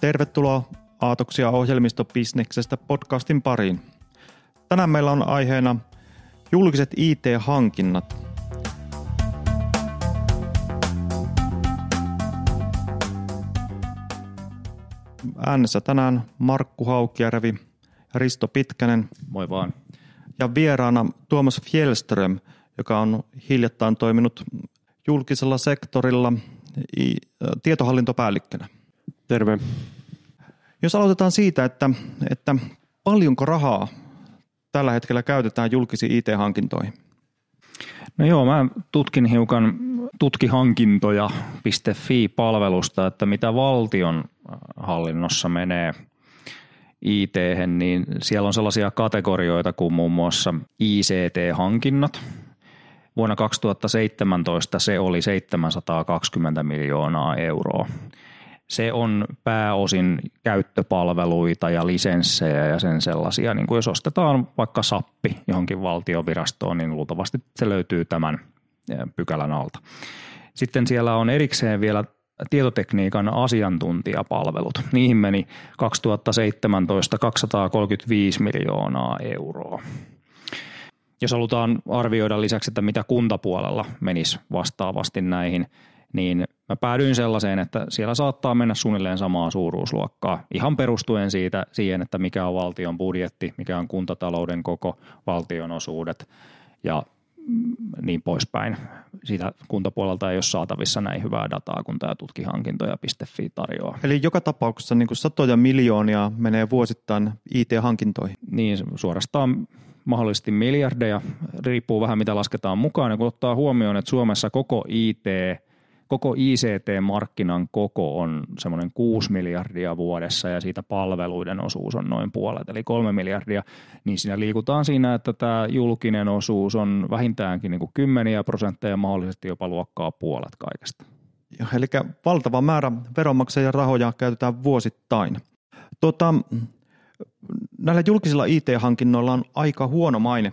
Tervetuloa Aatoksia ohjelmistobisneksestä podcastin pariin. Tänään meillä on aiheena julkiset IT-hankinnat. Äänessä tänään Markku Haukijärvi ja Risto Pitkänen. Moi vaan. Ja vieraana Tuomas Fjellström, joka on hiljattain toiminut julkisella sektorilla tietohallintopäällikkönä. Terve. Jos aloitetaan siitä, että, että paljonko rahaa tällä hetkellä käytetään julkisiin IT-hankintoihin? No joo, mä tutkin hiukan tutkihankintoja.fi-palvelusta, että mitä valtion hallinnossa menee it niin siellä on sellaisia kategorioita kuin muun muassa ICT-hankinnat. Vuonna 2017 se oli 720 miljoonaa euroa. Se on pääosin käyttöpalveluita ja lisenssejä ja sen sellaisia. Niin kuin jos ostetaan vaikka sappi johonkin valtiovirastoon, niin luultavasti se löytyy tämän pykälän alta. Sitten siellä on erikseen vielä tietotekniikan asiantuntijapalvelut. Niihin meni 2017 235 miljoonaa euroa. Jos halutaan arvioida lisäksi, että mitä kuntapuolella menisi vastaavasti näihin, niin mä päädyin sellaiseen, että siellä saattaa mennä suunnilleen samaa suuruusluokkaa, ihan perustuen siitä siihen, että mikä on valtion budjetti, mikä on kuntatalouden koko, valtionosuudet ja niin poispäin. Siitä kuntapuolelta ei ole saatavissa näin hyvää dataa kuin tämä tutkihankintoja.fi tarjoaa. Eli joka tapauksessa niin kuin satoja miljoonia menee vuosittain IT-hankintoihin. Niin, suorastaan mahdollisesti miljardeja, riippuu vähän mitä lasketaan mukaan. Ja kun ottaa huomioon, että Suomessa koko IT koko ICT-markkinan koko on semmoinen 6 miljardia vuodessa ja siitä palveluiden osuus on noin puolet, eli 3 miljardia, niin siinä liikutaan siinä, että tämä julkinen osuus on vähintäänkin niin kuin kymmeniä prosentteja ja mahdollisesti jopa luokkaa puolet kaikesta. Eli valtava määrä veronmaksajien rahoja käytetään vuosittain. Tota, näillä julkisilla IT-hankinnoilla on aika huono maine.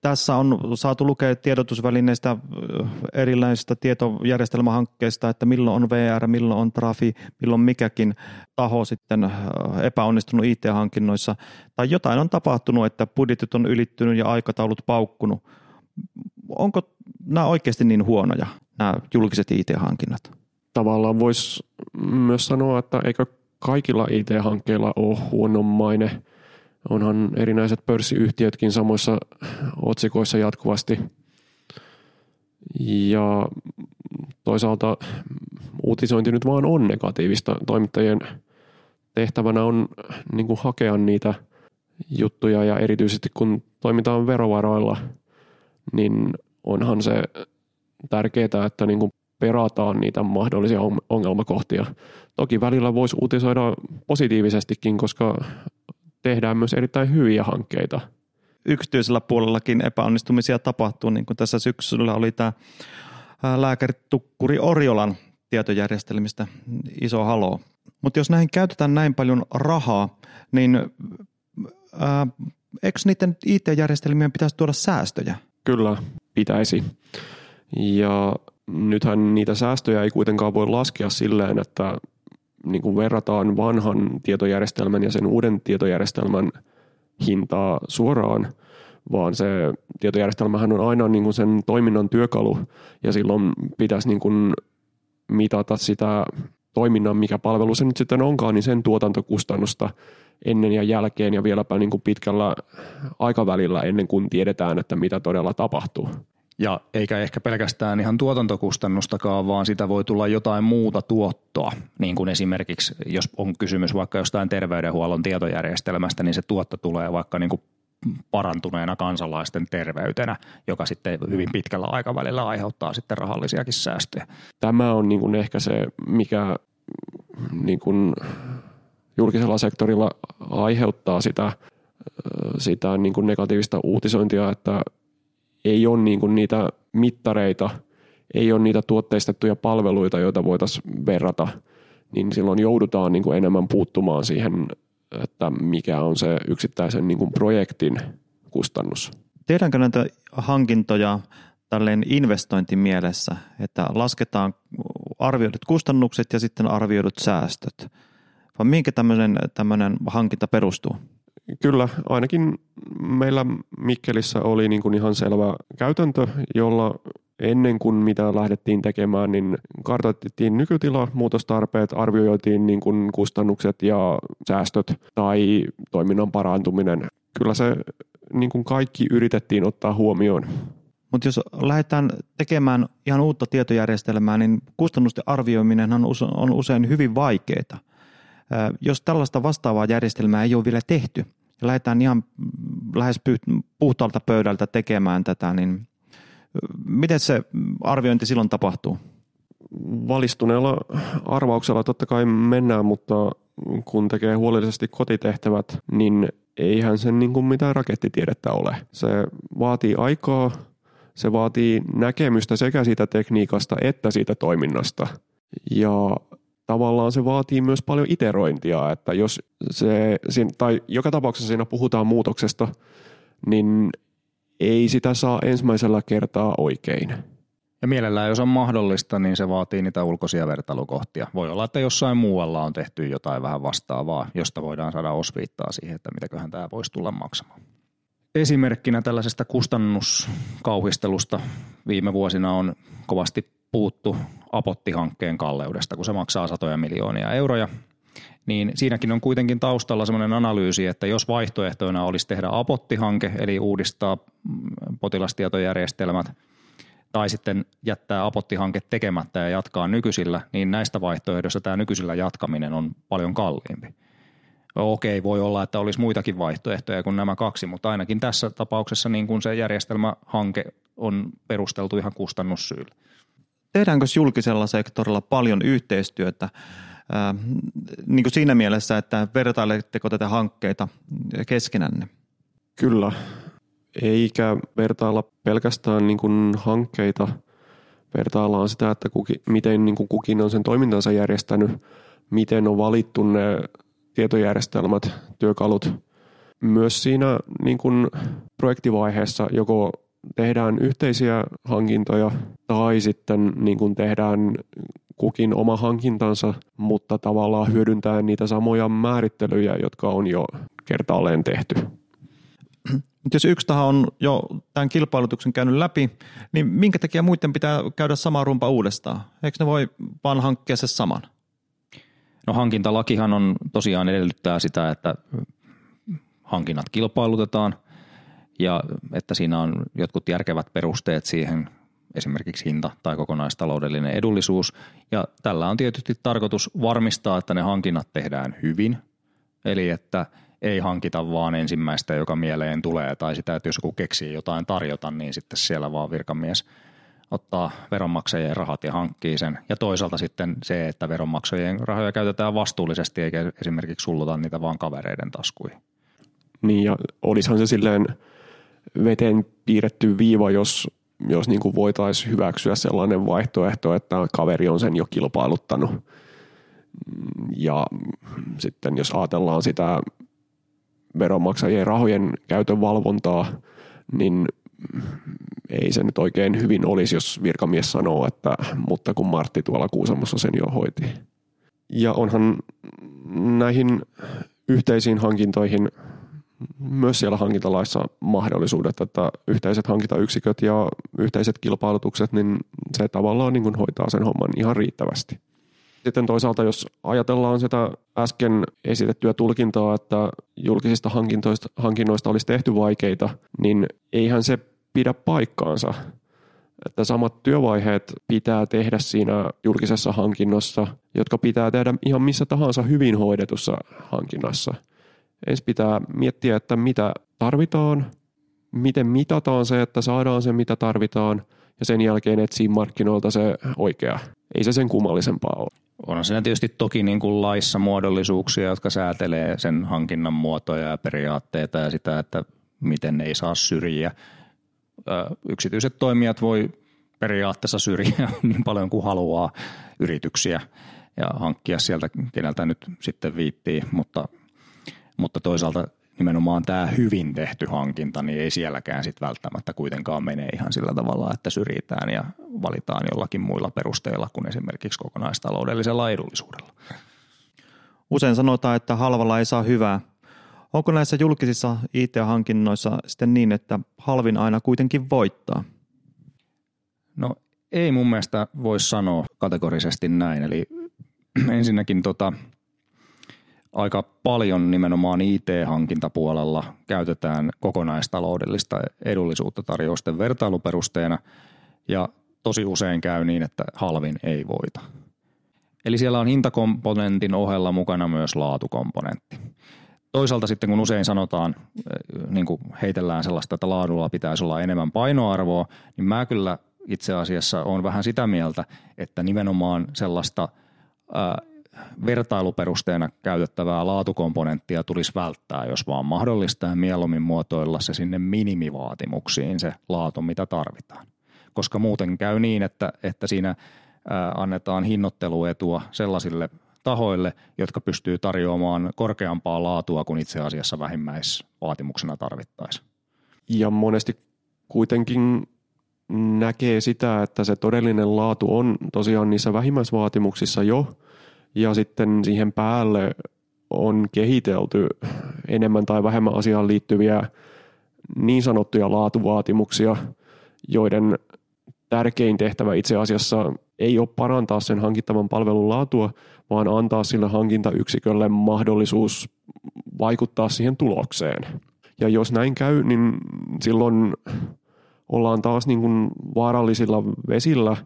Tässä on saatu lukea tiedotusvälineistä erilaisista tietojärjestelmähankkeista, että milloin on VR, milloin on Trafi, milloin mikäkin taho sitten epäonnistunut IT-hankinnoissa. Tai jotain on tapahtunut, että budjetit on ylittynyt ja aikataulut paukkunut. Onko nämä oikeasti niin huonoja, nämä julkiset IT-hankinnat? Tavallaan voisi myös sanoa, että eikö kaikilla IT-hankkeilla ole huono maine. Onhan erinäiset pörssiyhtiötkin samoissa otsikoissa jatkuvasti. Ja toisaalta uutisointi nyt vaan on negatiivista. Toimittajien tehtävänä on niin kuin hakea niitä juttuja ja erityisesti kun toimitaan verovaroilla, niin onhan se tärkeää, että niin kuin perataan niitä mahdollisia ongelmakohtia. Toki välillä voisi uutisoida positiivisestikin, koska tehdään myös erittäin hyviä hankkeita. Yksityisellä puolellakin epäonnistumisia tapahtuu, niin kuin tässä syksyllä oli tämä lääkäri Tukkuri Orjolan tietojärjestelmistä iso halo. Mutta jos näihin käytetään näin paljon rahaa, niin ää, eikö niiden IT-järjestelmien pitäisi tuoda säästöjä? Kyllä, pitäisi. Ja nythän niitä säästöjä ei kuitenkaan voi laskea silleen, että niin kuin verrataan vanhan tietojärjestelmän ja sen uuden tietojärjestelmän hintaa suoraan, vaan se tietojärjestelmähän on aina niin kuin sen toiminnan työkalu ja silloin pitäisi niin kuin mitata sitä toiminnan, mikä palvelu se nyt sitten onkaan, niin sen tuotantokustannusta ennen ja jälkeen ja vieläpä niin kuin pitkällä aikavälillä ennen kuin tiedetään, että mitä todella tapahtuu. Ja eikä ehkä pelkästään ihan tuotantokustannustakaan, vaan sitä voi tulla jotain muuta tuottoa. Niin kuin esimerkiksi, jos on kysymys vaikka jostain terveydenhuollon tietojärjestelmästä, niin se tuotto tulee vaikka niin kuin parantuneena kansalaisten terveytenä, joka sitten hyvin pitkällä aikavälillä aiheuttaa sitten rahallisiakin säästöjä. Tämä on niin kuin ehkä se, mikä niin kuin julkisella sektorilla aiheuttaa sitä, sitä niin kuin negatiivista uutisointia, että ei ole niin kuin niitä mittareita, ei ole niitä tuotteistettuja palveluita, joita voitaisiin verrata, niin silloin joudutaan niin kuin enemmän puuttumaan siihen, että mikä on se yksittäisen niin kuin projektin kustannus. Tehdäänkö näitä hankintoja tälleen investointimielessä, että lasketaan arvioidut kustannukset ja sitten arvioidut säästöt? vai minkä tämmöinen, tämmöinen hankinta perustuu? Kyllä, ainakin meillä Mikkelissä oli niin kuin ihan selvä käytäntö, jolla ennen kuin mitä lähdettiin tekemään, niin kartoitettiin nykytila, muutostarpeet, arvioitiin niin kuin kustannukset ja säästöt tai toiminnan parantuminen. Kyllä se niin kuin kaikki yritettiin ottaa huomioon. Mutta jos lähdetään tekemään ihan uutta tietojärjestelmää, niin kustannusten arvioiminen on usein hyvin vaikeaa. Jos tällaista vastaavaa järjestelmää ei ole vielä tehty ja lähdetään ihan lähes puhtaalta pöydältä tekemään tätä, niin miten se arviointi silloin tapahtuu? Valistuneella arvauksella totta kai mennään, mutta kun tekee huolellisesti kotitehtävät, niin eihän sen niin kuin mitään rakettitiedettä ole. Se vaatii aikaa, se vaatii näkemystä sekä siitä tekniikasta että siitä toiminnasta. Ja tavallaan se vaatii myös paljon iterointia, että jos se, tai joka tapauksessa siinä puhutaan muutoksesta, niin ei sitä saa ensimmäisellä kertaa oikein. Ja mielellään, jos on mahdollista, niin se vaatii niitä ulkoisia vertailukohtia. Voi olla, että jossain muualla on tehty jotain vähän vastaavaa, josta voidaan saada osviittaa siihen, että mitäköhän tämä voisi tulla maksamaan. Esimerkkinä tällaisesta kustannuskauhistelusta viime vuosina on kovasti puuttu Apotti-hankkeen kalleudesta, kun se maksaa satoja miljoonia euroja. Niin siinäkin on kuitenkin taustalla sellainen analyysi, että jos vaihtoehtoina olisi tehdä Apotti-hanke, eli uudistaa potilastietojärjestelmät – tai sitten jättää Apotti-hanke tekemättä ja jatkaa nykyisillä, niin näistä vaihtoehdoista tämä nykyisillä jatkaminen on paljon kalliimpi. Okei, voi olla, että olisi muitakin vaihtoehtoja kuin nämä kaksi, mutta ainakin tässä tapauksessa niin kuin se järjestelmähanke on perusteltu ihan kustannussyillä. Tehdäänkö julkisella sektorilla paljon yhteistyötä niin kuin siinä mielessä, että vertailetteko tätä hankkeita keskenänne? Kyllä, eikä vertailla pelkästään niin kuin hankkeita, vertaillaan sitä, että kuki, miten niin kuin kukin on sen toimintansa järjestänyt, miten on valittu ne tietojärjestelmät, työkalut. Myös siinä niin kuin projektivaiheessa joko tehdään yhteisiä hankintoja tai sitten niin kuin tehdään kukin oma hankintansa, mutta tavallaan hyödyntää niitä samoja määrittelyjä, jotka on jo kertaalleen tehty. Mutta jos yksi taho on jo tämän kilpailutuksen käynyt läpi, niin minkä takia muiden pitää käydä sama rumpa uudestaan? Eikö ne voi vaan hankkia se saman? No hankintalakihan on tosiaan edellyttää sitä, että hankinnat kilpailutetaan ja että siinä on jotkut järkevät perusteet siihen, esimerkiksi hinta tai kokonaistaloudellinen edullisuus. Ja tällä on tietysti tarkoitus varmistaa, että ne hankinnat tehdään hyvin, eli että – ei hankita vaan ensimmäistä, joka mieleen tulee, tai sitä, että jos joku keksii jotain tarjota, niin sitten siellä vaan virkamies ottaa veronmaksajien rahat ja hankkii sen. Ja toisaalta sitten se, että veronmaksajien rahoja käytetään vastuullisesti, eikä esimerkiksi sulluta niitä vaan kavereiden taskuihin. Niin, ja olisihan se silleen veteen piirretty viiva, jos, jos niin voitaisiin hyväksyä sellainen vaihtoehto, että kaveri on sen jo kilpailuttanut. Ja sitten jos ajatellaan sitä veronmaksajien rahojen käytön valvontaa, niin ei se nyt oikein hyvin olisi, jos virkamies sanoo, että mutta kun Martti tuolla Kuusamossa sen jo hoiti. Ja onhan näihin yhteisiin hankintoihin myös siellä hankintalaissa mahdollisuudet, että yhteiset hankintayksiköt ja yhteiset kilpailutukset, niin se tavallaan niin kuin hoitaa sen homman ihan riittävästi. Sitten toisaalta, jos ajatellaan sitä äsken esitettyä tulkintaa, että julkisista hankintoista, hankinnoista olisi tehty vaikeita, niin eihän se pidä paikkaansa. Että samat työvaiheet pitää tehdä siinä julkisessa hankinnossa, jotka pitää tehdä ihan missä tahansa hyvin hoidetussa hankinnassa. Ensin pitää miettiä, että mitä tarvitaan, miten mitataan se, että saadaan se mitä tarvitaan, ja sen jälkeen etsiä markkinoilta se oikea. Ei se sen kummallisempaa ole. On siinä tietysti toki niin kuin laissa muodollisuuksia, jotka säätelee sen hankinnan muotoja ja periaatteita ja sitä, että miten ei saa syrjiä. Yksityiset toimijat voi periaatteessa syrjiä niin paljon kuin haluaa yrityksiä ja hankkia sieltä, keneltä nyt sitten viittii, mutta, mutta toisaalta nimenomaan tämä hyvin tehty hankinta, niin ei sielläkään sitten välttämättä kuitenkaan mene ihan sillä tavalla, että syrjitään ja valitaan jollakin muilla perusteilla kuin esimerkiksi kokonaistaloudellisella edullisuudella. Usein sanotaan, että halvalla ei saa hyvää. Onko näissä julkisissa IT-hankinnoissa sitten niin, että halvin aina kuitenkin voittaa? No ei mun mielestä voi sanoa kategorisesti näin. Eli ensinnäkin tota, aika paljon nimenomaan IT-hankintapuolella käytetään kokonaistaloudellista edullisuutta tarjousten vertailuperusteena ja tosi usein käy niin, että halvin ei voita. Eli siellä on hintakomponentin ohella mukana myös laatukomponentti. Toisaalta sitten kun usein sanotaan, eh, niin kuin heitellään sellaista, että laadulla pitäisi olla enemmän painoarvoa, niin mä kyllä itse asiassa on vähän sitä mieltä, että nimenomaan sellaista ää, vertailuperusteena käytettävää laatukomponenttia tulisi välttää, jos vaan mahdollista ja mieluummin muotoilla se sinne minimivaatimuksiin se laatu, mitä tarvitaan. Koska muuten käy niin, että, että siinä annetaan hinnoitteluetua sellaisille tahoille, jotka pystyy tarjoamaan korkeampaa laatua kuin itse asiassa vähimmäisvaatimuksena tarvittaisiin. Ja monesti kuitenkin näkee sitä, että se todellinen laatu on tosiaan niissä vähimmäisvaatimuksissa jo, ja sitten siihen päälle on kehitelty enemmän tai vähemmän asiaan liittyviä niin sanottuja laatuvaatimuksia, joiden tärkein tehtävä itse asiassa ei ole parantaa sen hankittavan palvelun laatua, vaan antaa sille hankintayksikölle mahdollisuus vaikuttaa siihen tulokseen. Ja jos näin käy, niin silloin ollaan taas niin kuin vaarallisilla vesillä,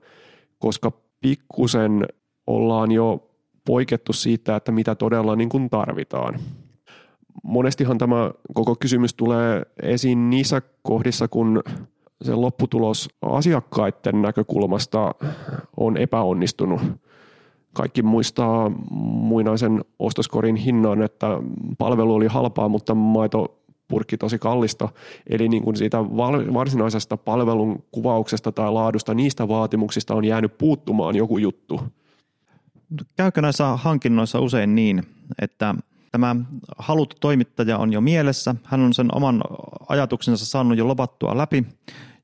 koska pikkusen ollaan jo poikettu siitä, että mitä todella niin kuin tarvitaan. Monestihan tämä koko kysymys tulee esiin niissä kohdissa, kun se lopputulos asiakkaiden näkökulmasta on epäonnistunut. Kaikki muistaa muinaisen ostoskorin hinnan, että palvelu oli halpaa, mutta maito purkki tosi kallista. Eli niin kuin siitä varsinaisesta palvelun kuvauksesta tai laadusta, niistä vaatimuksista on jäänyt puuttumaan joku juttu. Käykö näissä hankinnoissa usein niin, että tämä haluttu toimittaja on jo mielessä, hän on sen oman ajatuksensa saanut jo lopattua läpi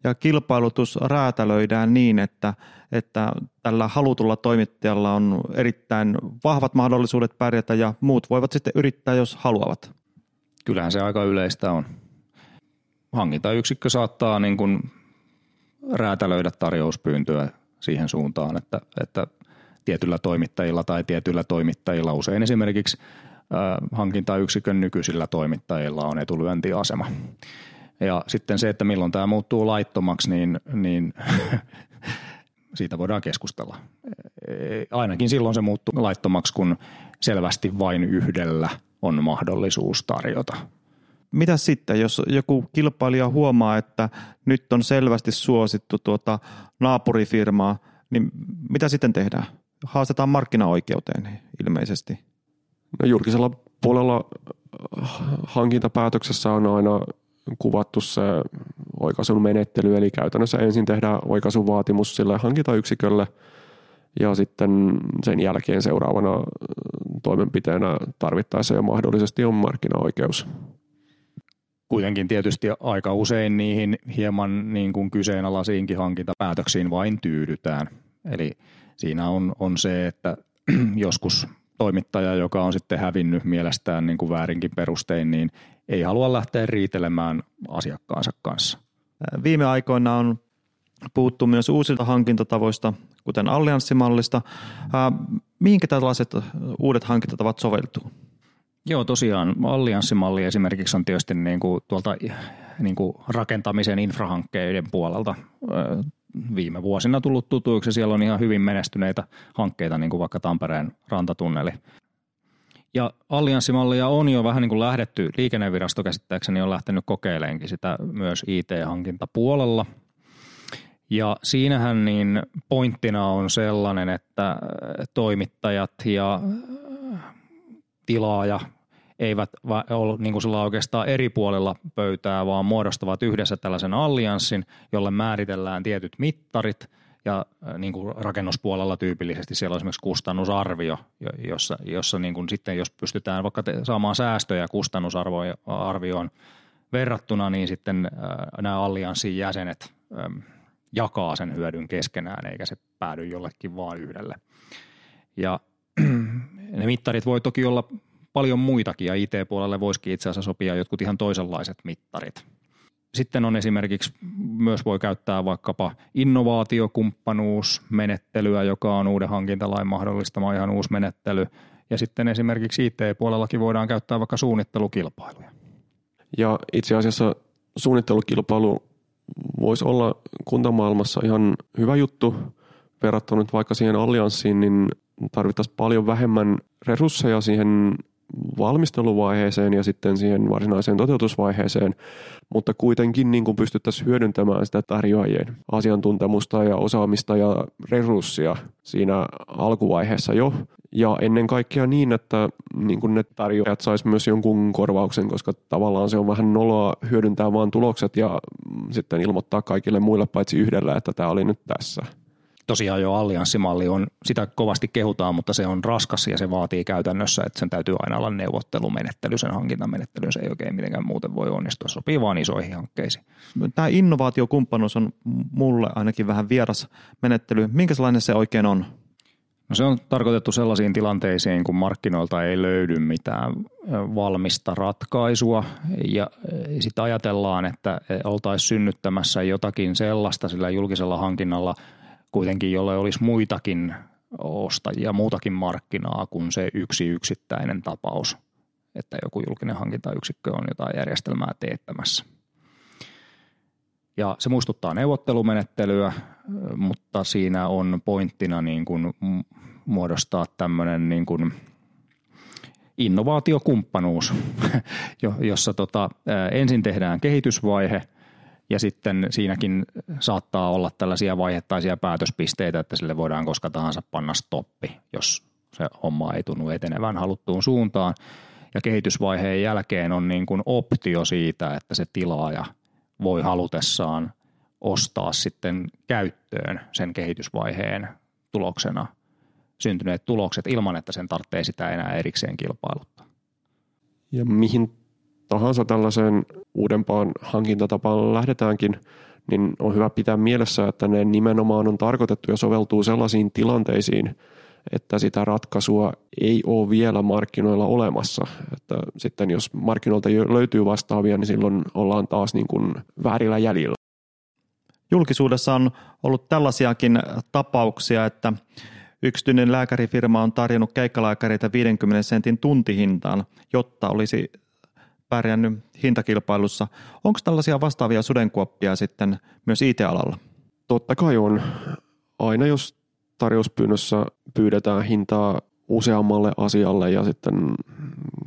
ja kilpailutus räätälöidään niin, että, että tällä halutulla toimittajalla on erittäin vahvat mahdollisuudet pärjätä ja muut voivat sitten yrittää, jos haluavat. Kyllähän se aika yleistä on. Hankintayksikkö saattaa niin kuin räätälöidä tarjouspyyntöä siihen suuntaan, että, että tietyllä toimittajilla tai tietyillä toimittajilla, usein esimerkiksi hankintayksikön nykyisillä toimittajilla on etulyöntiasema. Ja sitten se, että milloin tämä muuttuu laittomaksi, niin, niin siitä voidaan keskustella. Ainakin silloin se muuttuu laittomaksi, kun selvästi vain yhdellä on mahdollisuus tarjota. Mitä sitten, jos joku kilpailija huomaa, että nyt on selvästi suosittu tuota naapurifirmaa, niin mitä sitten tehdään? Haastetaan markkinaoikeuteen ilmeisesti. No julkisella puolella hankintapäätöksessä on aina kuvattu se oikaisun menettely, eli käytännössä ensin tehdään oikaisuvaatimus sille hankintayksikölle ja sitten sen jälkeen seuraavana toimenpiteenä tarvittaessa jo mahdollisesti on markkinaoikeus. Kuitenkin tietysti aika usein niihin hieman niin kuin kyseenalaisiinkin hankintapäätöksiin vain tyydytään. Eli siinä on, on se, että joskus toimittaja, joka on sitten hävinnyt mielestään niin kuin väärinkin perustein, niin ei halua lähteä riitelemään asiakkaansa kanssa. Viime aikoina on puhuttu myös uusilta hankintatavoista, kuten allianssimallista. Mihinkä tällaiset uudet hankintatavat soveltuu? Joo, tosiaan allianssimalli esimerkiksi on tietysti niin kuin tuolta niin kuin rakentamisen infrahankkeiden puolelta viime vuosina tullut tutuiksi. Siellä on ihan hyvin menestyneitä hankkeita, niin kuin vaikka Tampereen rantatunneli. Ja allianssimallia on jo vähän niin kuin lähdetty, liikennevirasto käsittääkseni on lähtenyt kokeileenkin sitä myös IT-hankintapuolella. Ja siinähän niin pointtina on sellainen, että toimittajat ja tilaaja eivät ole niin kuin oikeastaan eri puolilla pöytää, vaan muodostavat yhdessä tällaisen allianssin, jolle määritellään tietyt mittarit ja niin kuin rakennuspuolella tyypillisesti siellä on esimerkiksi kustannusarvio, jossa, jossa niin kuin sitten jos pystytään vaikka saamaan säästöjä kustannusarvioon verrattuna, niin sitten nämä allianssin jäsenet jakaa sen hyödyn keskenään, eikä se päädy jollekin vaan yhdelle. Ja Ne mittarit voi toki olla paljon muitakin ja IT-puolelle voisikin itse asiassa sopia jotkut ihan toisenlaiset mittarit. Sitten on esimerkiksi, myös voi käyttää vaikkapa innovaatiokumppanuusmenettelyä, joka on uuden hankintalain mahdollistama ihan uusi menettely. Ja sitten esimerkiksi IT-puolellakin voidaan käyttää vaikka suunnittelukilpailuja. Ja itse asiassa suunnittelukilpailu voisi olla kuntamaailmassa ihan hyvä juttu verrattuna nyt vaikka siihen allianssiin, niin tarvittaisiin paljon vähemmän resursseja siihen valmisteluvaiheeseen ja sitten siihen varsinaiseen toteutusvaiheeseen, mutta kuitenkin niin kuin pystyttäisiin hyödyntämään sitä tarjoajien asiantuntemusta ja osaamista ja resurssia siinä alkuvaiheessa jo. Ja ennen kaikkea niin, että niin kuin ne tarjoajat sais myös jonkun korvauksen, koska tavallaan se on vähän noloa hyödyntää vaan tulokset ja sitten ilmoittaa kaikille muille paitsi yhdellä, että tämä oli nyt tässä tosiaan jo allianssimalli on, sitä kovasti kehutaan, mutta se on raskas ja se vaatii käytännössä, että sen täytyy aina olla neuvottelumenettely, sen hankintamenettely, se ei oikein mitenkään muuten voi onnistua, sopii vaan isoihin hankkeisiin. Tämä innovaatiokumppanuus on mulle ainakin vähän vieras menettely. Minkälainen se oikein on? No se on tarkoitettu sellaisiin tilanteisiin, kun markkinoilta ei löydy mitään valmista ratkaisua ja sitten ajatellaan, että oltaisiin synnyttämässä jotakin sellaista sillä julkisella hankinnalla – kuitenkin, jolle olisi muitakin ostajia, muutakin markkinaa kuin se yksi yksittäinen tapaus, että joku julkinen hankintayksikkö on jotain järjestelmää teettämässä. Ja se muistuttaa neuvottelumenettelyä, mutta siinä on pointtina niin kuin muodostaa tämmöinen niin kuin innovaatiokumppanuus, jossa tota, ensin tehdään kehitysvaihe – ja sitten siinäkin saattaa olla tällaisia vaihettaisia päätöspisteitä, että sille voidaan koska tahansa panna stoppi, jos se homma ei tunnu etenevän haluttuun suuntaan. Ja kehitysvaiheen jälkeen on niin kuin optio siitä, että se tilaaja voi halutessaan ostaa sitten käyttöön sen kehitysvaiheen tuloksena syntyneet tulokset ilman, että sen tarvitsee sitä enää erikseen kilpailuttaa. Ja mihin tahansa tällaiseen uudempaan hankintatapaan lähdetäänkin, niin on hyvä pitää mielessä, että ne nimenomaan on tarkoitettu ja soveltuu sellaisiin tilanteisiin, että sitä ratkaisua ei ole vielä markkinoilla olemassa. Että sitten jos markkinoilta löytyy vastaavia, niin silloin ollaan taas niin kuin väärillä jäljillä. Julkisuudessa on ollut tällaisiakin tapauksia, että yksityinen lääkärifirma on tarjonnut keikkalääkäreitä 50 sentin tuntihintaan, jotta olisi pärjännyt hintakilpailussa. Onko tällaisia vastaavia sudenkuoppia sitten myös IT-alalla? Totta kai on. Aina jos tarjouspyynnössä pyydetään hintaa useammalle asialle ja sitten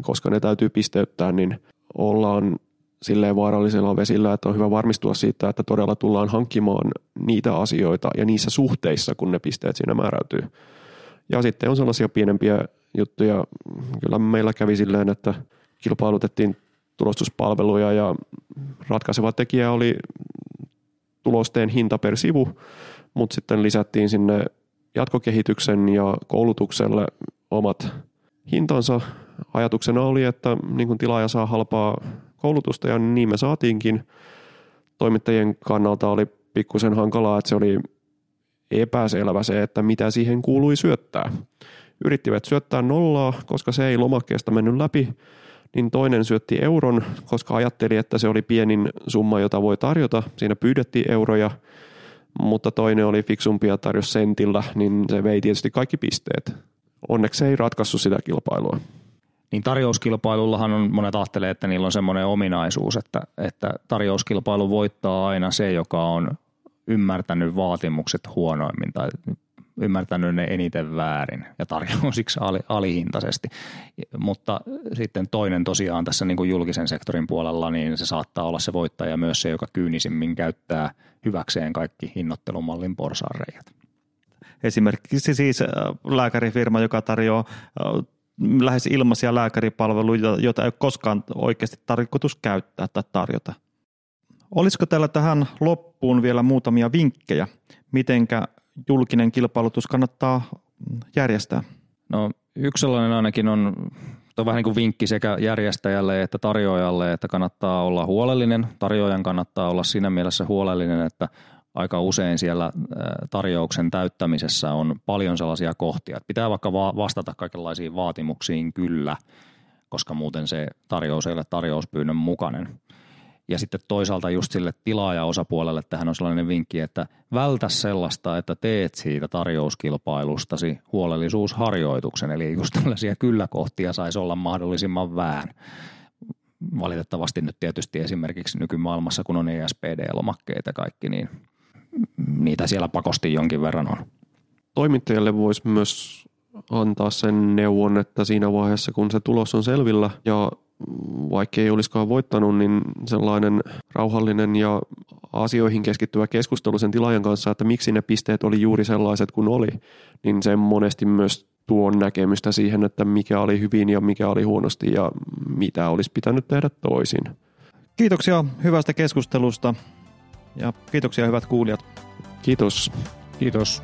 koska ne täytyy pisteyttää, niin ollaan silleen vaarallisella vesillä, että on hyvä varmistua siitä, että todella tullaan hankkimaan niitä asioita ja niissä suhteissa, kun ne pisteet siinä määräytyy. Ja sitten on sellaisia pienempiä juttuja. Kyllä meillä kävi silleen, että kilpailutettiin tulostuspalveluja ja ratkaiseva tekijä oli tulosteen hinta per sivu, mutta sitten lisättiin sinne jatkokehityksen ja koulutukselle omat hintansa. Ajatuksena oli, että niin kun tilaaja saa halpaa koulutusta ja niin me saatiinkin. Toimittajien kannalta oli pikkusen hankalaa, että se oli epäselvä se, että mitä siihen kuului syöttää. Yrittivät syöttää nollaa, koska se ei lomakkeesta mennyt läpi, niin toinen syötti euron, koska ajatteli, että se oli pienin summa, jota voi tarjota. Siinä pyydettiin euroja, mutta toinen oli fiksumpi ja tarjosi sentillä, niin se vei tietysti kaikki pisteet. Onneksi ei ratkaissut sitä kilpailua. Niin tarjouskilpailullahan on, monet ajattelee, että niillä on semmoinen ominaisuus, että, että tarjouskilpailu voittaa aina se, joka on ymmärtänyt vaatimukset huonoimmin tai ymmärtänyt ne eniten väärin ja tarjoaa siksi alihintaisesti. Mutta sitten toinen tosiaan tässä niin kuin julkisen sektorin puolella, niin se saattaa olla se voittaja myös se, joka kyynisimmin käyttää hyväkseen kaikki hinnoittelumallin porsaanreijät. Esimerkiksi siis äh, lääkärifirma, joka tarjoaa äh, lähes ilmaisia lääkäripalveluja, joita ei ole koskaan oikeasti tarkoitus käyttää tai tarjota. Olisiko täällä tähän loppuun vielä muutamia vinkkejä, mitenkä julkinen kilpailutus kannattaa järjestää? No yksi sellainen ainakin on, on vähän niin kuin vinkki sekä järjestäjälle että tarjoajalle, että kannattaa olla huolellinen. Tarjoajan kannattaa olla siinä mielessä huolellinen, että aika usein siellä tarjouksen täyttämisessä on paljon sellaisia kohtia, että pitää vaikka vastata kaikenlaisiin vaatimuksiin kyllä, koska muuten se tarjous ei ole tarjouspyynnön mukainen. Ja sitten toisaalta just sille tilaajaosapuolelle tähän on sellainen vinkki, että vältä sellaista, että teet siitä tarjouskilpailustasi huolellisuusharjoituksen. Eli just tällaisia kyllä-kohtia saisi olla mahdollisimman vähän. Valitettavasti nyt tietysti esimerkiksi nykymaailmassa, kun on ESPD-lomakkeita kaikki, niin niitä siellä pakosti jonkin verran on. Toimittajalle voisi myös antaa sen neuvon, että siinä vaiheessa kun se tulos on selvillä ja vaikka ei olisikaan voittanut, niin sellainen rauhallinen ja asioihin keskittyvä keskustelu sen tilaajan kanssa, että miksi ne pisteet oli juuri sellaiset kuin oli, niin se monesti myös tuo näkemystä siihen, että mikä oli hyvin ja mikä oli huonosti ja mitä olisi pitänyt tehdä toisin. Kiitoksia hyvästä keskustelusta ja kiitoksia hyvät kuulijat. Kiitos. Kiitos.